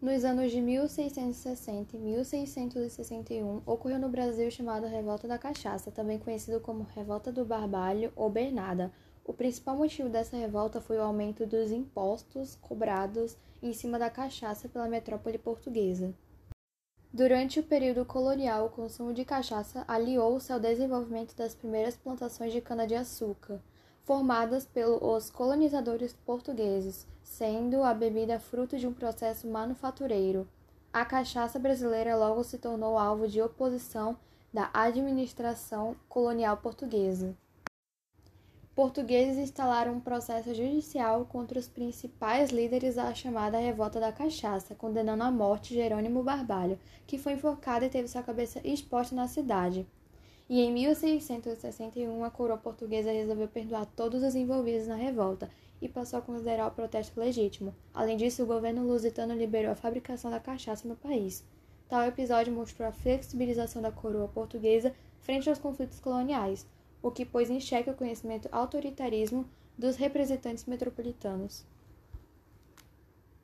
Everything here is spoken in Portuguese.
Nos anos de 1660 e 1661, ocorreu no Brasil chamada Revolta da Cachaça, também conhecido como Revolta do Barbalho ou Bernada. O principal motivo dessa revolta foi o aumento dos impostos cobrados em cima da cachaça pela metrópole portuguesa. Durante o período colonial, o consumo de cachaça aliou-se ao desenvolvimento das primeiras plantações de cana-de-açúcar, formadas pelos colonizadores portugueses, sendo a bebida fruto de um processo manufatureiro. A cachaça brasileira logo se tornou alvo de oposição da administração colonial portuguesa. Portugueses instalaram um processo judicial contra os principais líderes da chamada Revolta da Cachaça, condenando à morte Jerônimo Barbalho, que foi enforcado e teve sua cabeça exposta na cidade. E em 1661, a coroa portuguesa resolveu perdoar todos os envolvidos na revolta e passou a considerar o protesto legítimo. Além disso, o governo lusitano liberou a fabricação da cachaça no país. Tal episódio mostrou a flexibilização da coroa portuguesa frente aos conflitos coloniais, o que pôs em xeque o conhecimento autoritarismo dos representantes metropolitanos.